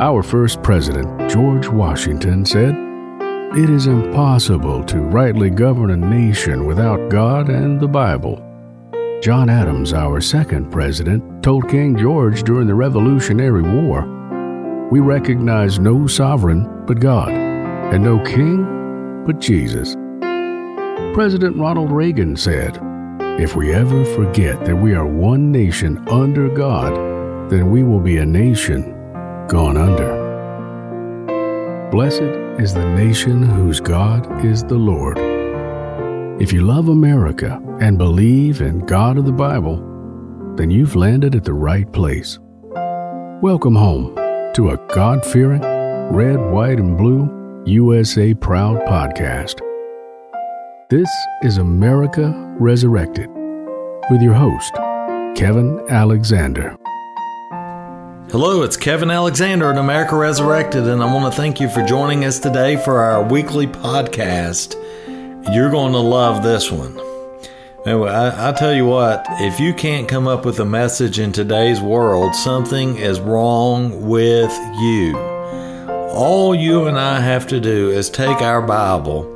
Our first president, George Washington, said, It is impossible to rightly govern a nation without God and the Bible. John Adams, our second president, told King George during the Revolutionary War, We recognize no sovereign but God, and no king but Jesus. President Ronald Reagan said, If we ever forget that we are one nation under God, then we will be a nation gone under. Blessed is the nation whose God is the Lord. If you love America and believe in God of the Bible, then you've landed at the right place. Welcome home to a God fearing, red, white, and blue USA Proud podcast. This is America Resurrected with your host, Kevin Alexander. Hello, it's Kevin Alexander at America Resurrected, and I want to thank you for joining us today for our weekly podcast. You're going to love this one. Anyway, I, I, tell you what, if you can't come up with a message in today's world, something is wrong with you. All you and I have to do is take our Bible,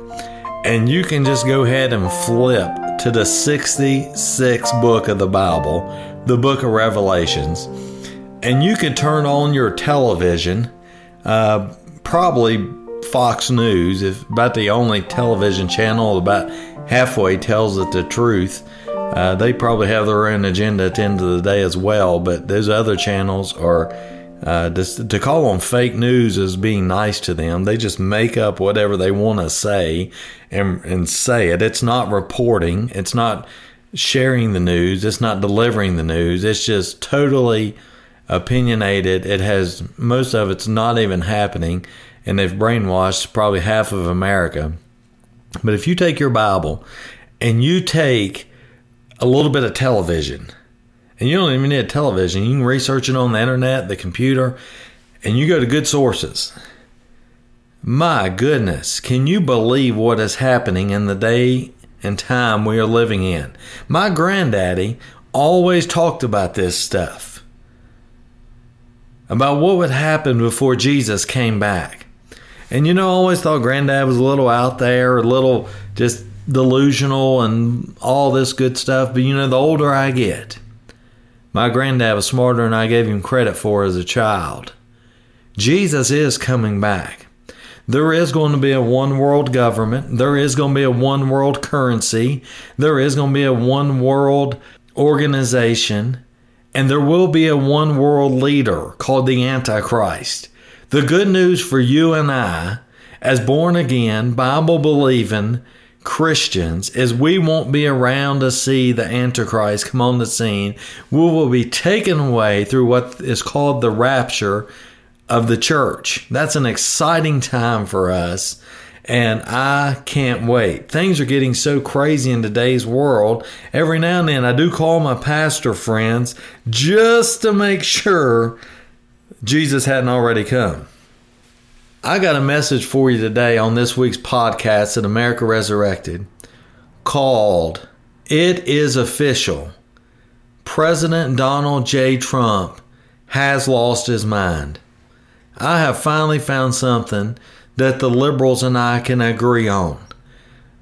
and you can just go ahead and flip to the 66th book of the Bible, the book of Revelations and you can turn on your television, uh, probably Fox News, if about the only television channel about halfway tells it the truth. Uh, they probably have their own agenda at the end of the day as well, but those other channels are. Uh, to, to call them fake news is being nice to them. They just make up whatever they want to say and, and say it. It's not reporting. It's not sharing the news. It's not delivering the news. It's just totally opinionated. It has most of it's not even happening, and they've brainwashed probably half of America. But if you take your Bible and you take a little bit of television, and you don't even need a television, you can research it on the internet, the computer, and you go to good sources. My goodness, can you believe what is happening in the day and time we are living in? My granddaddy always talked about this stuff about what would happen before Jesus came back. And you know, I always thought Granddad was a little out there, a little just delusional and all this good stuff. But you know, the older I get, my granddad was smarter than I gave him credit for as a child. Jesus is coming back. There is going to be a one world government. There is going to be a one world currency. There is going to be a one world organization and there will be a one world leader called the Antichrist. The good news for you and I, as born again, Bible believing Christians, is we won't be around to see the Antichrist come on the scene. We will be taken away through what is called the rapture of the church. That's an exciting time for us and I can't wait. Things are getting so crazy in today's world. Every now and then I do call my pastor friends just to make sure Jesus hadn't already come. I got a message for you today on this week's podcast at America Resurrected called It is Official. President Donald J. Trump has lost his mind. I have finally found something that the liberals and I can agree on.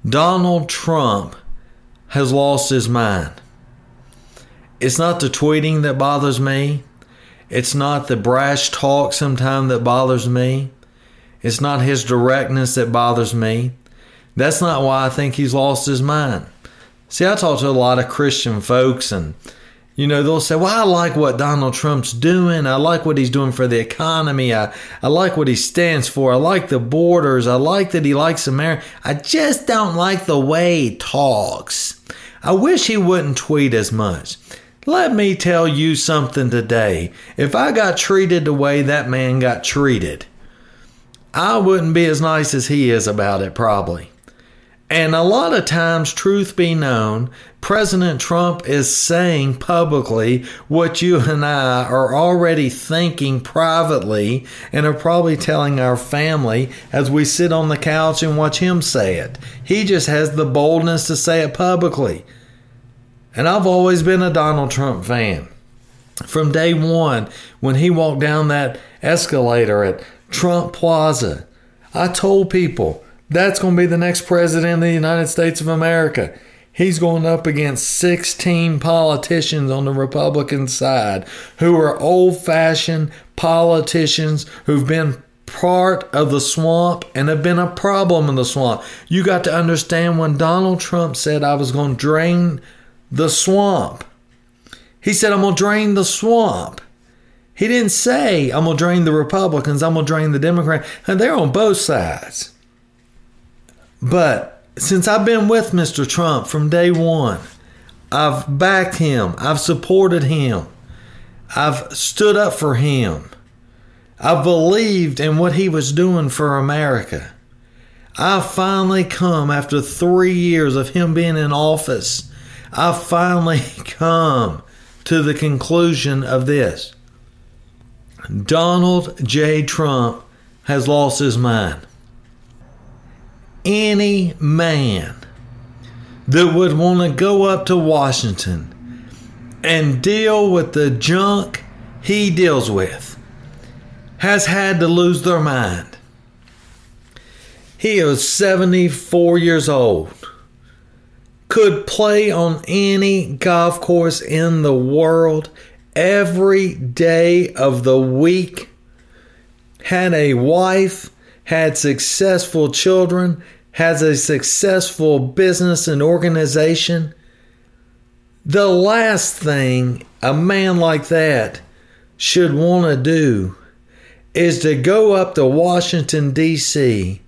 Donald Trump has lost his mind. It's not the tweeting that bothers me. It's not the brash talk sometimes that bothers me. It's not his directness that bothers me. That's not why I think he's lost his mind. See, I talk to a lot of Christian folks and you know, they'll say, Well, I like what Donald Trump's doing. I like what he's doing for the economy. I, I like what he stands for. I like the borders. I like that he likes America. I just don't like the way he talks. I wish he wouldn't tweet as much. Let me tell you something today. If I got treated the way that man got treated, I wouldn't be as nice as he is about it, probably. And a lot of times, truth be known, President Trump is saying publicly what you and I are already thinking privately and are probably telling our family as we sit on the couch and watch him say it. He just has the boldness to say it publicly. And I've always been a Donald Trump fan. from day one when he walked down that escalator at Trump Plaza. I told people that's going to be the next president of the United States of America. He's going up against 16 politicians on the Republican side who are old fashioned politicians who've been part of the swamp and have been a problem in the swamp. You got to understand when Donald Trump said I was going to drain the swamp, he said, I'm going to drain the swamp. He didn't say, I'm going to drain the Republicans, I'm going to drain the Democrats. And they're on both sides. But since I've been with Mr. Trump from day one, I've backed him, I've supported him, I've stood up for him, I've believed in what he was doing for America. I've finally come after three years of him being in office. I've finally come to the conclusion of this Donald J. Trump has lost his mind. Any man that would want to go up to Washington and deal with the junk he deals with has had to lose their mind. He is 74 years old could play on any golf course in the world every day of the week, had a wife, had successful children, has a successful business and organization. The last thing a man like that should want to do is to go up to Washington, D.C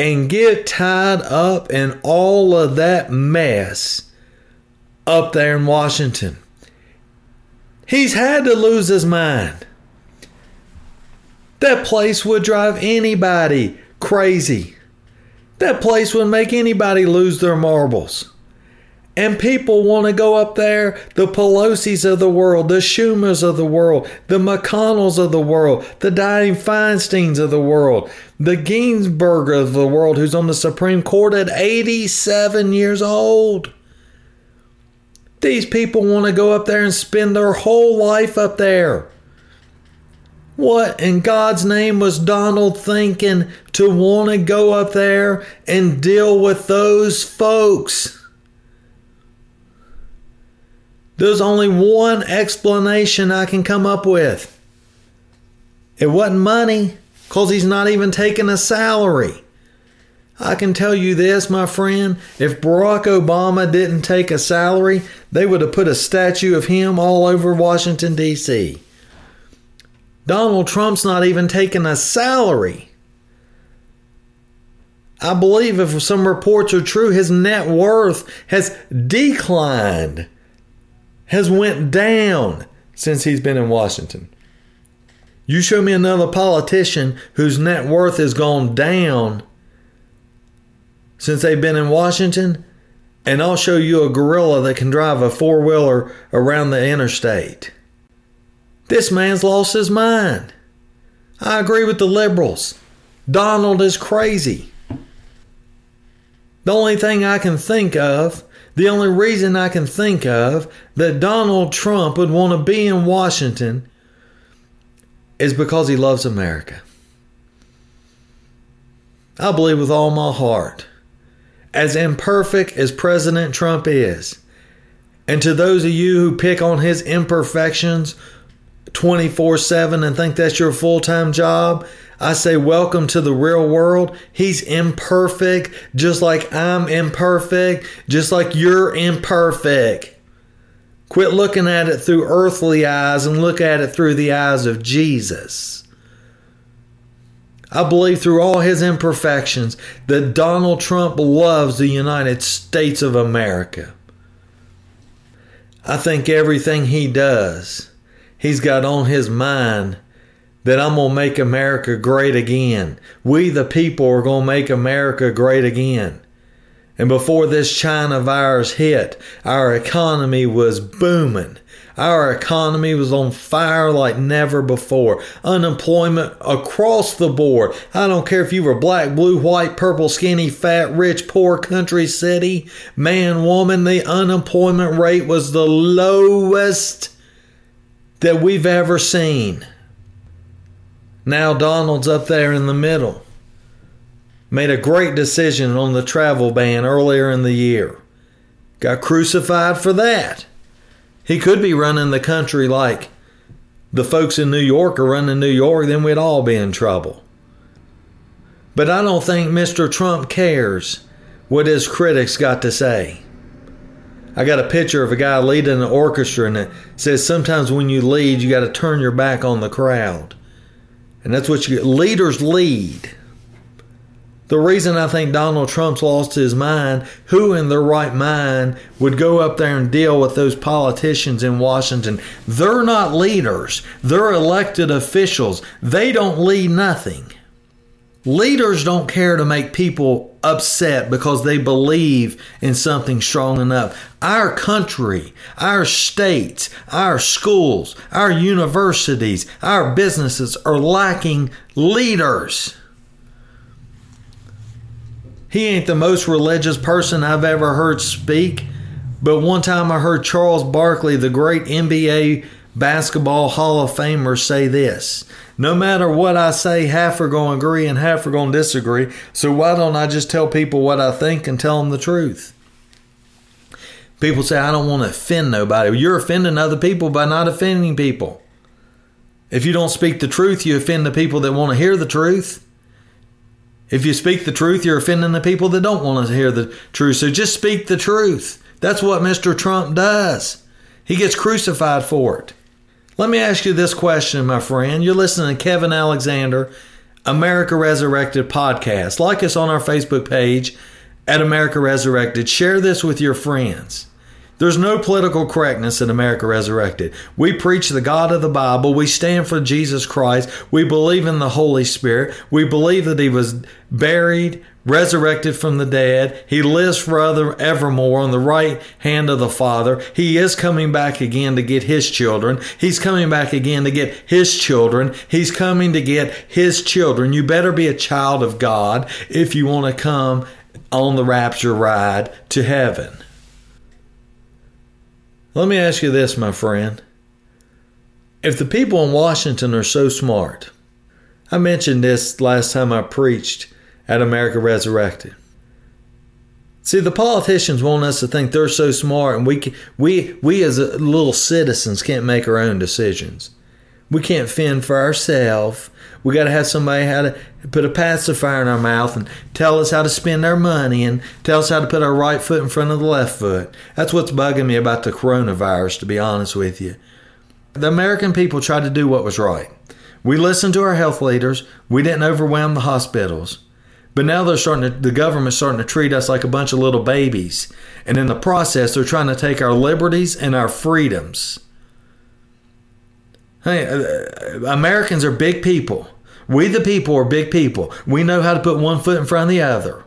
and get tied up in all of that mess up there in Washington. He's had to lose his mind. That place would drive anybody crazy. That place would make anybody lose their marbles. And people want to go up there, the Pelosi's of the world, the Schumers of the world, the McConnells of the world, the Dianne Feinsteins of the world, the Ginsburg of the world, who's on the Supreme Court at 87 years old. These people want to go up there and spend their whole life up there. What in God's name was Donald thinking to want to go up there and deal with those folks? There's only one explanation I can come up with. It wasn't money, because he's not even taking a salary. I can tell you this, my friend if Barack Obama didn't take a salary, they would have put a statue of him all over Washington, D.C. Donald Trump's not even taking a salary. I believe if some reports are true, his net worth has declined has went down since he's been in Washington. You show me another politician whose net worth has gone down since they've been in Washington, and I'll show you a gorilla that can drive a four wheeler around the interstate. This man's lost his mind. I agree with the liberals. Donald is crazy. The only thing I can think of the only reason I can think of that Donald Trump would want to be in Washington is because he loves America. I believe with all my heart, as imperfect as President Trump is, and to those of you who pick on his imperfections 24 7 and think that's your full time job, I say, welcome to the real world. He's imperfect, just like I'm imperfect, just like you're imperfect. Quit looking at it through earthly eyes and look at it through the eyes of Jesus. I believe through all his imperfections that Donald Trump loves the United States of America. I think everything he does, he's got on his mind that I'm going to make America great again. We, the people, are going to make America great again. And before this China virus hit, our economy was booming. Our economy was on fire like never before. Unemployment across the board. I don't care if you were black, blue, white, purple, skinny, fat, rich, poor, country, city, man, woman, the unemployment rate was the lowest that we've ever seen. Now Donald's up there in the middle. Made a great decision on the travel ban earlier in the year. Got crucified for that. He could be running the country like the folks in New York are running New York, then we'd all be in trouble. But I don't think Mr. Trump cares what his critics got to say. I got a picture of a guy leading an orchestra, and it says sometimes when you lead, you got to turn your back on the crowd. And that's what you get. Leaders lead. The reason I think Donald Trump's lost his mind, who in their right mind would go up there and deal with those politicians in Washington? They're not leaders, they're elected officials. They don't lead nothing. Leaders don't care to make people upset because they believe in something strong enough. Our country, our states, our schools, our universities, our businesses are lacking leaders. He ain't the most religious person I've ever heard speak, but one time I heard Charles Barkley, the great NBA basketball Hall of Famers say this No matter what I say, half are going to agree and half are going to disagree, so why don't I just tell people what I think and tell them the truth? People say, I don't want to offend nobody. You're offending other people by not offending people. If you don't speak the truth, you offend the people that want to hear the truth. If you speak the truth, you're offending the people that don't want to hear the truth. So just speak the truth. That's what Mr. Trump does. He gets crucified for it. Let me ask you this question, my friend. You're listening to Kevin Alexander, America Resurrected podcast. Like us on our Facebook page at America Resurrected. Share this with your friends. There's no political correctness in America Resurrected. We preach the God of the Bible. We stand for Jesus Christ. We believe in the Holy Spirit. We believe that He was buried, resurrected from the dead. He lives forever evermore on the right hand of the Father. He is coming back again to get His children. He's coming back again to get His children. He's coming to get His children. You better be a child of God if you want to come on the rapture ride to heaven. Let me ask you this, my friend. If the people in Washington are so smart, I mentioned this last time I preached at America Resurrected. See, the politicians want us to think they're so smart, and we we we as little citizens can't make our own decisions. We can't fend for ourselves. We got to have somebody how to put a pacifier in our mouth and tell us how to spend our money and tell us how to put our right foot in front of the left foot. That's what's bugging me about the coronavirus, to be honest with you. The American people tried to do what was right. We listened to our health leaders. We didn't overwhelm the hospitals. But now they're starting to, the government's starting to treat us like a bunch of little babies. And in the process, they're trying to take our liberties and our freedoms. Hey, uh, uh, Americans are big people. We, the people, are big people. We know how to put one foot in front of the other.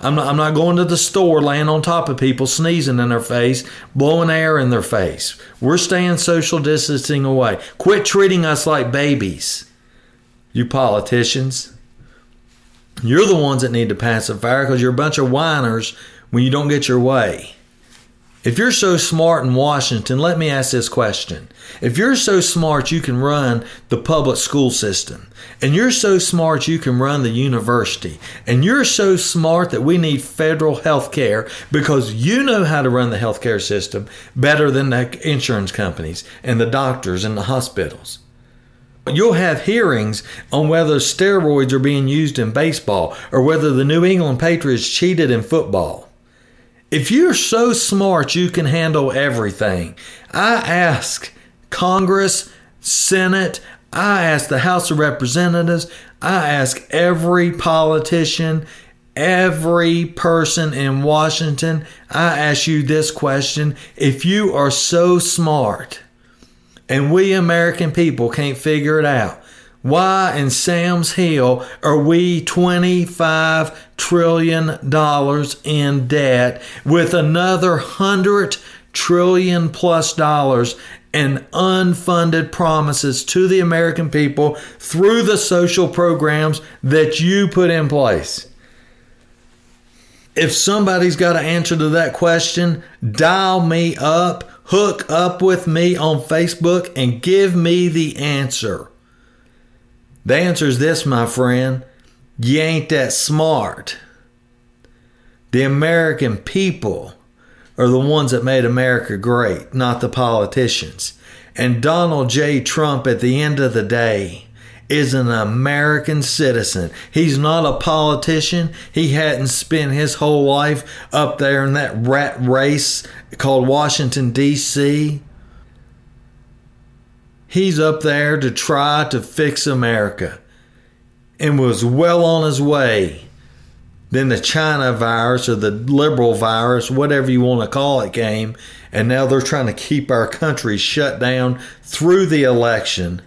I'm not, I'm not going to the store laying on top of people, sneezing in their face, blowing air in their face. We're staying social distancing away. Quit treating us like babies, you politicians. You're the ones that need to pass the fire because you're a bunch of whiners when you don't get your way. If you're so smart in Washington, let me ask this question. If you're so smart you can run the public school system, and you're so smart you can run the university, and you're so smart that we need federal health care because you know how to run the healthcare system better than the insurance companies and the doctors and the hospitals. You'll have hearings on whether steroids are being used in baseball or whether the New England Patriots cheated in football. If you're so smart you can handle everything, I ask Congress, Senate, I ask the House of Representatives, I ask every politician, every person in Washington, I ask you this question. If you are so smart and we American people can't figure it out, why in Sam's Hill are we $25 trillion in debt with another 100 trillion plus dollars in unfunded promises to the American people through the social programs that you put in place? If somebody's got an answer to that question, dial me up Hook up with me on Facebook and give me the answer. The answer is this, my friend. You ain't that smart. The American people are the ones that made America great, not the politicians. And Donald J. Trump, at the end of the day, is an American citizen. He's not a politician. He hadn't spent his whole life up there in that rat race called Washington, D.C. He's up there to try to fix America and was well on his way. Then the China virus or the liberal virus, whatever you want to call it, came, and now they're trying to keep our country shut down through the election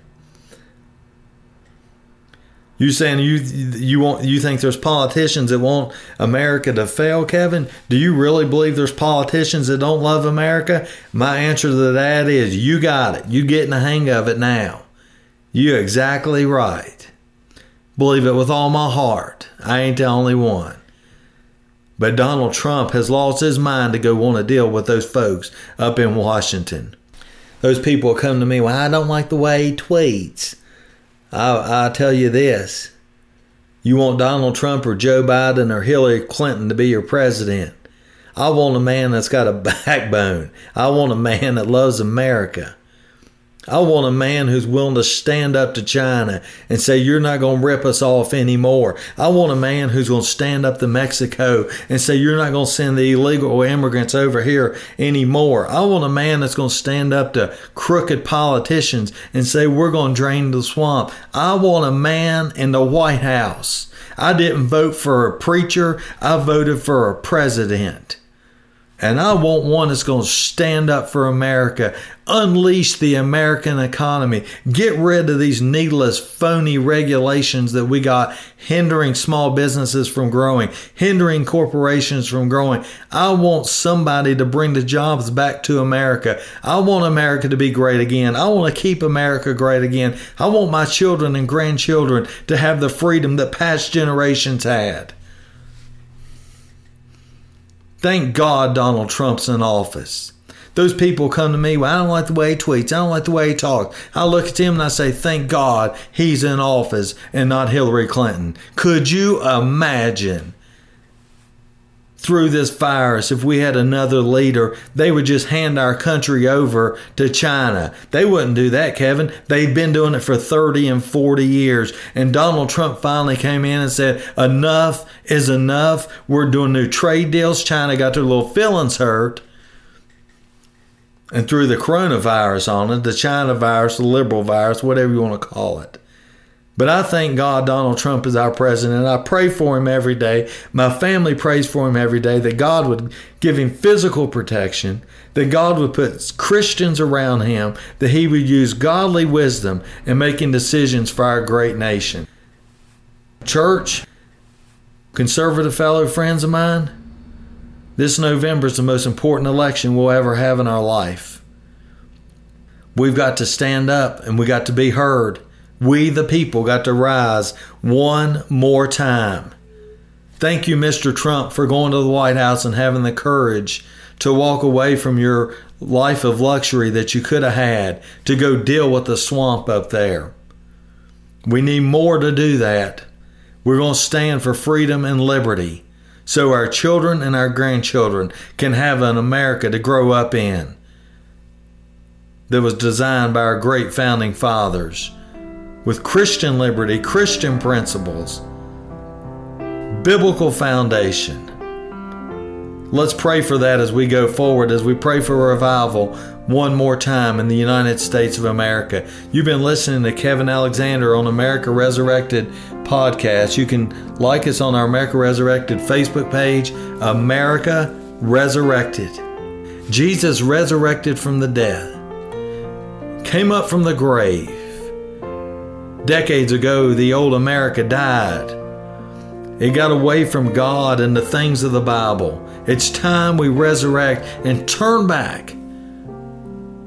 you saying you you want you think there's politicians that want America to fail, Kevin? Do you really believe there's politicians that don't love America? My answer to that is you got it. You getting the hang of it now. You're exactly right. Believe it with all my heart. I ain't the only one. But Donald Trump has lost his mind to go want to deal with those folks up in Washington. Those people come to me, well, I don't like the way he tweets. I, I tell you this you want Donald Trump or Joe Biden or Hillary Clinton to be your president. I want a man that's got a backbone. I want a man that loves America. I want a man who's willing to stand up to China and say, You're not going to rip us off anymore. I want a man who's going to stand up to Mexico and say, You're not going to send the illegal immigrants over here anymore. I want a man that's going to stand up to crooked politicians and say, We're going to drain the swamp. I want a man in the White House. I didn't vote for a preacher, I voted for a president. And I want one that's going to stand up for America, unleash the American economy, get rid of these needless, phony regulations that we got hindering small businesses from growing, hindering corporations from growing. I want somebody to bring the jobs back to America. I want America to be great again. I want to keep America great again. I want my children and grandchildren to have the freedom that past generations had. Thank God Donald Trump's in office. Those people come to me, well, I don't like the way he tweets. I don't like the way he talks. I look at him and I say, thank God he's in office and not Hillary Clinton. Could you imagine through this virus, if we had another leader, they would just hand our country over to China. They wouldn't do that, Kevin. They've been doing it for 30 and 40 years. And Donald Trump finally came in and said, Enough is enough. We're doing new trade deals. China got their little feelings hurt. And threw the coronavirus on it, the China virus, the liberal virus, whatever you want to call it. But I thank God Donald Trump is our president. I pray for him every day. My family prays for him every day that God would give him physical protection, that God would put Christians around him, that he would use godly wisdom in making decisions for our great nation. Church, conservative fellow friends of mine, this November is the most important election we'll ever have in our life. We've got to stand up and we got to be heard we, the people, got to rise one more time. Thank you, Mr. Trump, for going to the White House and having the courage to walk away from your life of luxury that you could have had to go deal with the swamp up there. We need more to do that. We're going to stand for freedom and liberty so our children and our grandchildren can have an America to grow up in that was designed by our great founding fathers with Christian liberty, Christian principles, biblical foundation. Let's pray for that as we go forward, as we pray for revival one more time in the United States of America. You've been listening to Kevin Alexander on America Resurrected podcast. You can like us on our America Resurrected Facebook page, America Resurrected. Jesus resurrected from the dead, came up from the grave Decades ago, the old America died. It got away from God and the things of the Bible. It's time we resurrect and turn back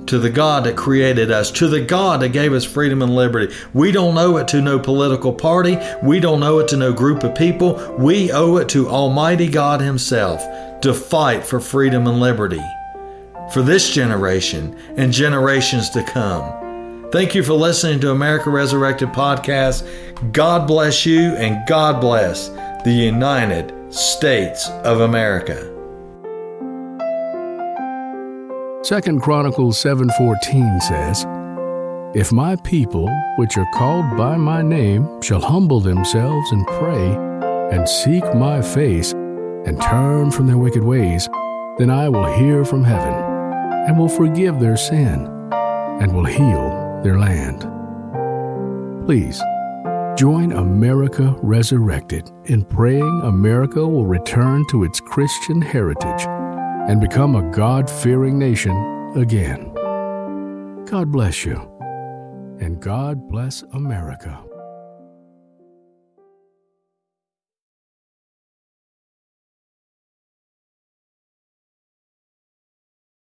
to the God that created us, to the God that gave us freedom and liberty. We don't owe it to no political party. We don't owe it to no group of people. We owe it to Almighty God Himself to fight for freedom and liberty for this generation and generations to come. Thank you for listening to America Resurrected podcast. God bless you and God bless the United States of America. Second Chronicles 7:14 says, If my people, which are called by my name, shall humble themselves and pray and seek my face and turn from their wicked ways, then I will hear from heaven and will forgive their sin and will heal their land. Please join America Resurrected in praying America will return to its Christian heritage and become a God fearing nation again. God bless you, and God bless America.